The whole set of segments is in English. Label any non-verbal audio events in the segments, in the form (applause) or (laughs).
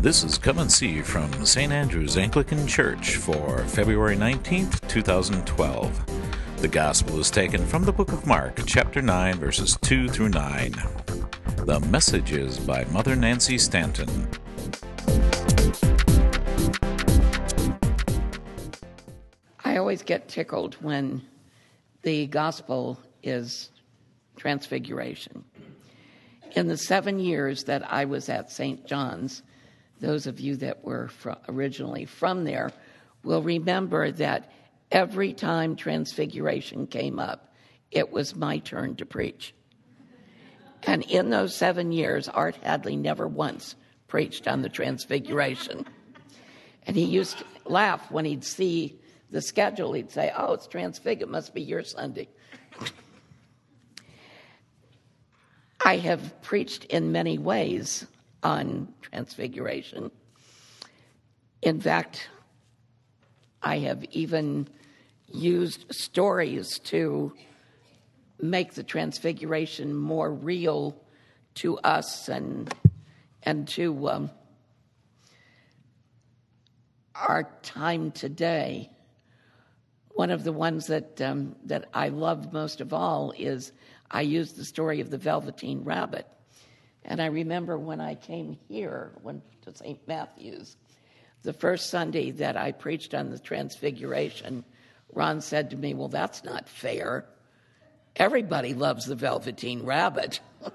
This is Come and See from St. Andrew's Anglican Church for February 19th, 2012. The Gospel is taken from the book of Mark, chapter 9, verses 2 through 9. The message is by Mother Nancy Stanton. I always get tickled when the Gospel is Transfiguration. In the seven years that I was at St. John's, those of you that were originally from there will remember that every time Transfiguration came up, it was my turn to preach. And in those seven years, Art Hadley never once preached on the Transfiguration. And he used to laugh when he'd see the schedule. He'd say, Oh, it's Transfig, it must be your Sunday. I have preached in many ways on Transfiguration. In fact, I have even used stories to make the Transfiguration more real to us and and to um, our time today. One of the ones that um, that I love most of all is I use the story of the Velveteen Rabbit. And I remember when I came here when, to St. Matthew's, the first Sunday that I preached on the Transfiguration, Ron said to me, Well, that's not fair. Everybody loves the Velveteen Rabbit. (laughs)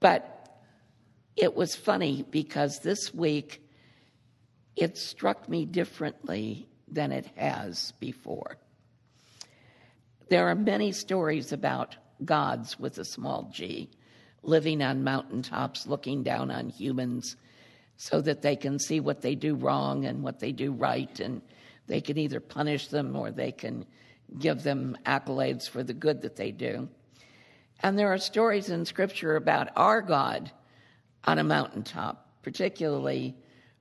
but it was funny because this week it struck me differently than it has before. There are many stories about gods with a small g living on mountaintops, looking down on humans so that they can see what they do wrong and what they do right, and they can either punish them or they can give them accolades for the good that they do. And there are stories in Scripture about our God on a mountaintop, particularly,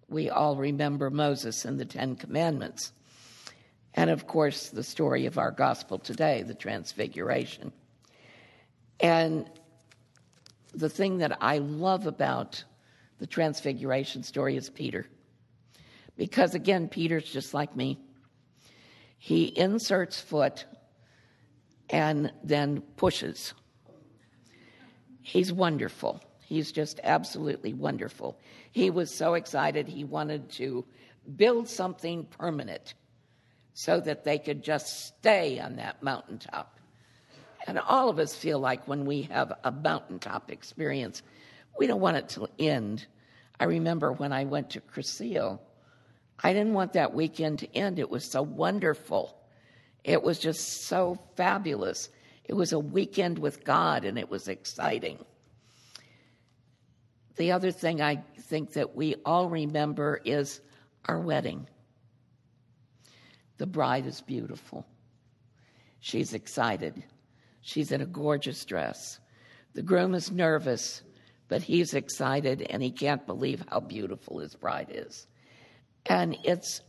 we all remember Moses and the Ten Commandments. And of course, the story of our gospel today, the Transfiguration. And the thing that I love about the Transfiguration story is Peter. Because again, Peter's just like me. He inserts foot and then pushes. He's wonderful. He's just absolutely wonderful. He was so excited, he wanted to build something permanent so that they could just stay on that mountaintop. And all of us feel like when we have a mountaintop experience, we don't want it to end. I remember when I went to Cursillo, I didn't want that weekend to end. It was so wonderful. It was just so fabulous. It was a weekend with God and it was exciting. The other thing I think that we all remember is our wedding. The bride is beautiful. She's excited. She's in a gorgeous dress. The groom is nervous, but he's excited and he can't believe how beautiful his bride is. And it's,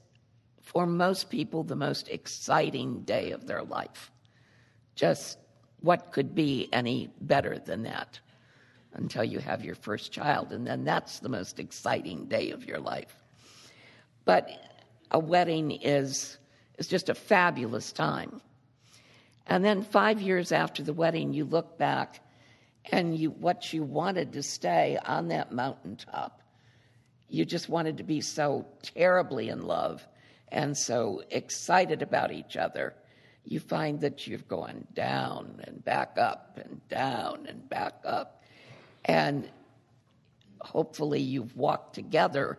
for most people, the most exciting day of their life. Just what could be any better than that until you have your first child? And then that's the most exciting day of your life. But a wedding is is just a fabulous time. And then five years after the wedding, you look back and you, what you wanted to stay on that mountaintop, you just wanted to be so terribly in love and so excited about each other. You find that you've gone down and back up and down and back up. And hopefully, you've walked together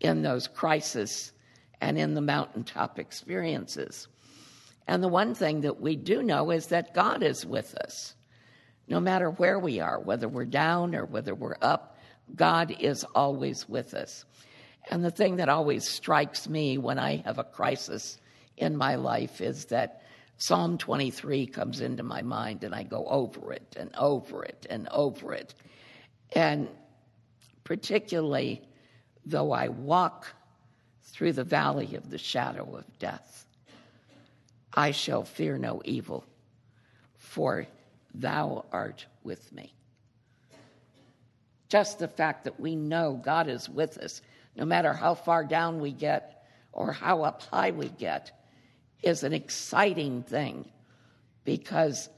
in those crises and in the mountaintop experiences. And the one thing that we do know is that God is with us. No matter where we are, whether we're down or whether we're up, God is always with us. And the thing that always strikes me when I have a crisis in my life is that Psalm 23 comes into my mind and I go over it and over it and over it. And particularly though I walk through the valley of the shadow of death. I shall fear no evil, for thou art with me. Just the fact that we know God is with us, no matter how far down we get or how up high we get, is an exciting thing because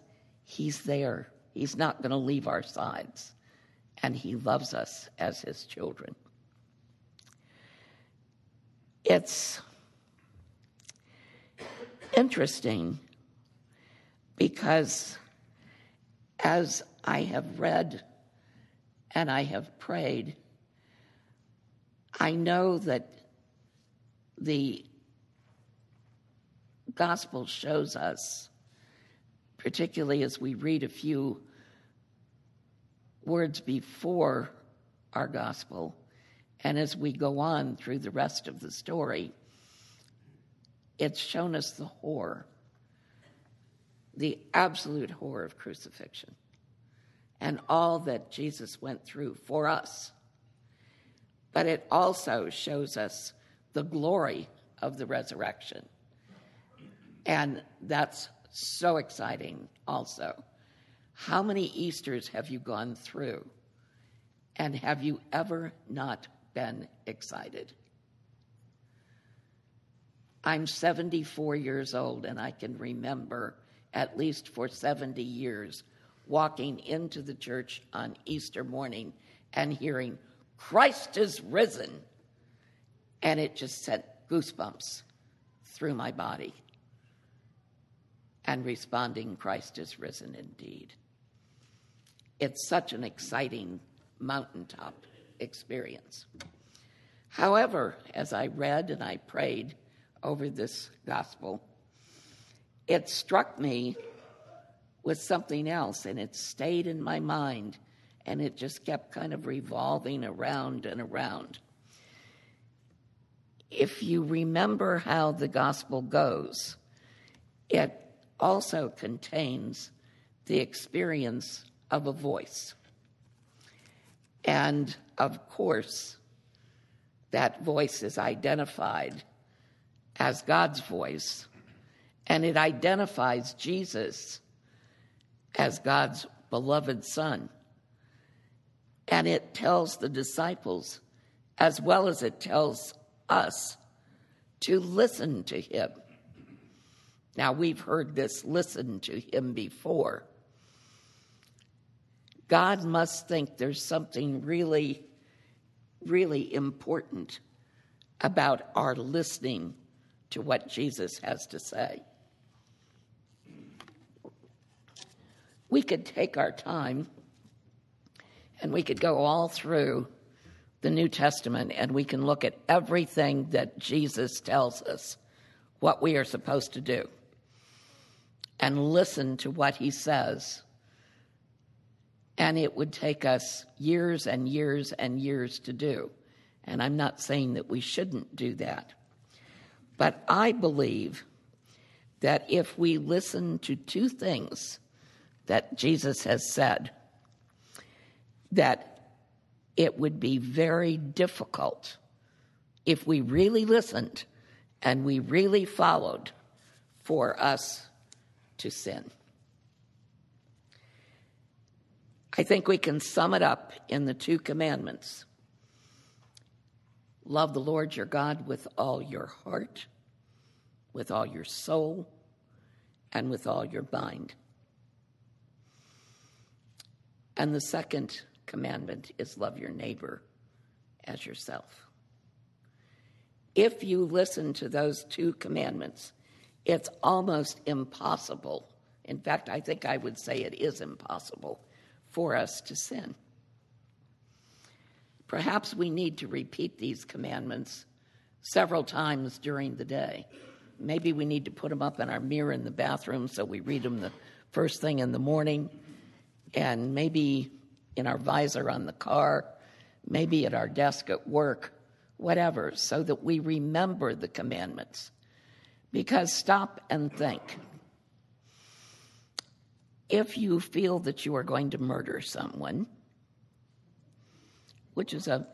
He's there. He's not going to leave our sides, and He loves us as His children. It's interesting because as I have read and I have prayed, I know that the gospel shows us, particularly as we read a few words before our gospel, and as we go on through the rest of the story, it's shown us the horror, the absolute horror of crucifixion, and all that Jesus went through for us. But it also shows us the glory of the resurrection. And that's so exciting, also. How many Easters have you gone through? And have you ever not been excited? I'm 74 years old, and I can remember, at least for 70 years, walking into the church on Easter morning and hearing, Christ is risen. And it just sent goosebumps through my body. And responding, Christ is risen indeed. It's such an exciting mountaintop experience. However, as I read and I prayed, over this gospel, it struck me with something else and it stayed in my mind and it just kept kind of revolving around and around. If you remember how the gospel goes, it also contains the experience of a voice. And of course, that voice is identified as God's voice, and it identifies Jesus as God's beloved Son. And it tells the disciples, as well as it tells us, to listen to him. Now, we've heard this listen to him before. God must think there's something really, really important about our listening to what Jesus has to say. We could take our time and we could go all through the New Testament and we can look at everything that Jesus tells us what we are supposed to do and listen to what he says. And it would take us years and years and years to do. And I'm not saying that we shouldn't do that. But I believe that if we listen to two things that Jesus has said, that it would be very difficult if we really listened and we really followed for us to sin. I think we can sum it up in the two commandments Love the Lord your God with all your heart, with all your soul, and with all your mind. And the second commandment is love your neighbor as yourself. If you listen to those two commandments, it's almost impossible. In fact, I think I would say it is impossible for us to sin. Perhaps we need to repeat these commandments several times during the day. Maybe we need to put them up in our mirror in the bathroom so we read them the first thing in the morning, and maybe in our visor on the car, maybe at our desk at work, whatever, so that we remember the commandments. Because stop and think. If you feel that you are going to murder someone, which is a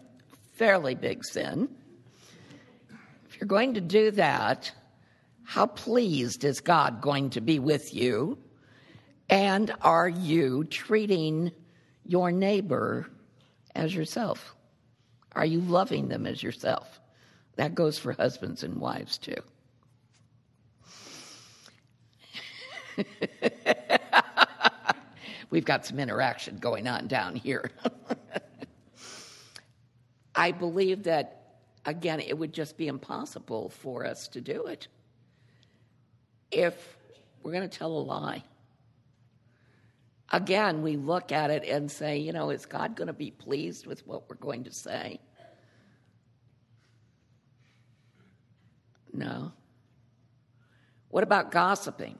fairly big sin. If you're going to do that, how pleased is God going to be with you? And are you treating your neighbor as yourself? Are you loving them as yourself? That goes for husbands and wives too. (laughs) We've got some interaction going on down here. (laughs) I believe that, again, it would just be impossible for us to do it if we're going to tell a lie. Again, we look at it and say, you know, is God going to be pleased with what we're going to say? No. What about gossiping?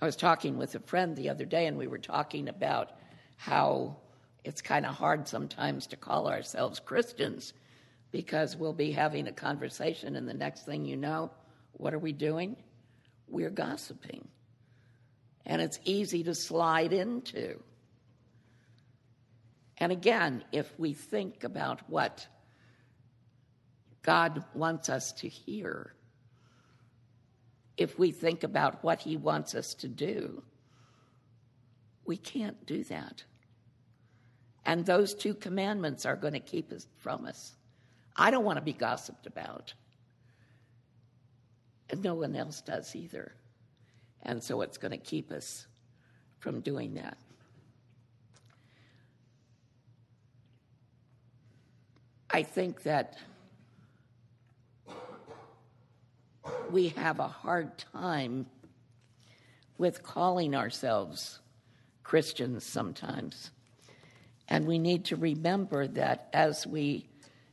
I was talking with a friend the other day, and we were talking about how it's kind of hard sometimes to call ourselves Christians because we'll be having a conversation, and the next thing you know, what are we doing? We're gossiping. And it's easy to slide into. And again, if we think about what God wants us to hear, if we think about what He wants us to do, we can't do that. And those two commandments are going to keep us from us. I don't want to be gossiped about. And no one else does either. And so it's going to keep us from doing that. I think that we have a hard time with calling ourselves Christians sometimes. And we need to remember that as we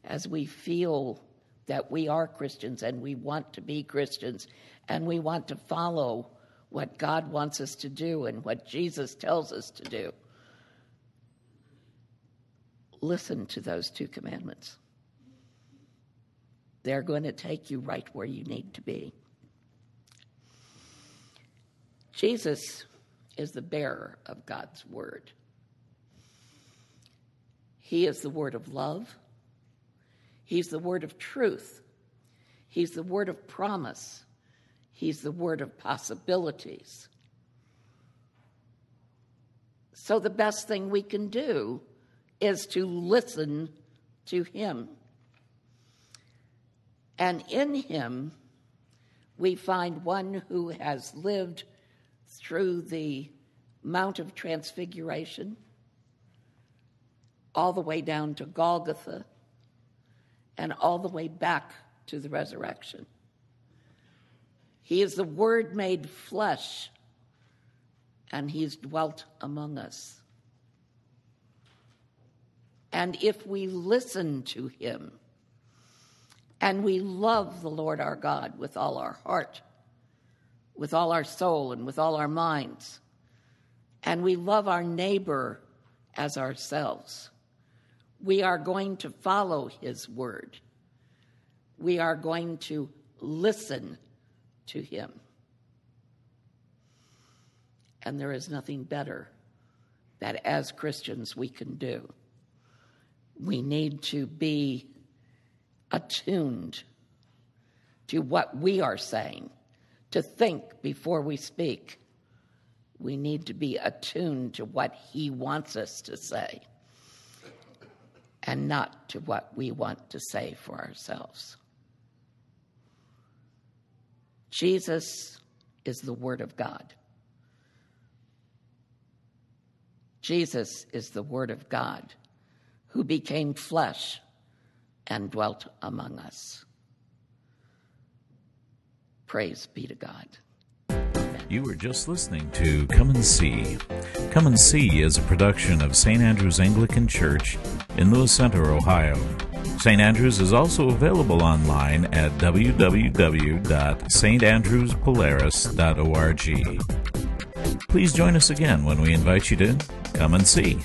as we feel that we are Christians and we want to be Christians and we want to follow what God wants us to do and what Jesus tells us to do. Listen to those two commandments. They're going to take you right where you need to be. Jesus is the bearer of God's word. He is the word of love. He's the word of truth. He's the word of promise. He's the word of possibilities. So, the best thing we can do is to listen to Him. And in Him, we find one who has lived through the Mount of Transfiguration all the way down to Golgotha and all the way back to the resurrection. He is the Word made flesh, and He's dwelt among us. And if we listen to Him and we love the Lord our God with all our heart, with all our soul, and with all our minds, and we love our neighbor as ourselves, we are going to follow his word. We are going to listen to him. And there is nothing better that as Christians we can do. We need to be attuned to what we are saying, to think before we speak. We need to be attuned to what he wants us to say and not to what we want to say for ourselves. Jesus is the Word of God. Jesus is the Word of God who became flesh and dwelt among us. Praise be to God. You were just listening to Come and See. Come and See is a production of St. Andrew's Anglican Church in Lewis Center, Ohio. St. Andrews is also available online at www.standrewspolaris.org. Please join us again when we invite you to come and see.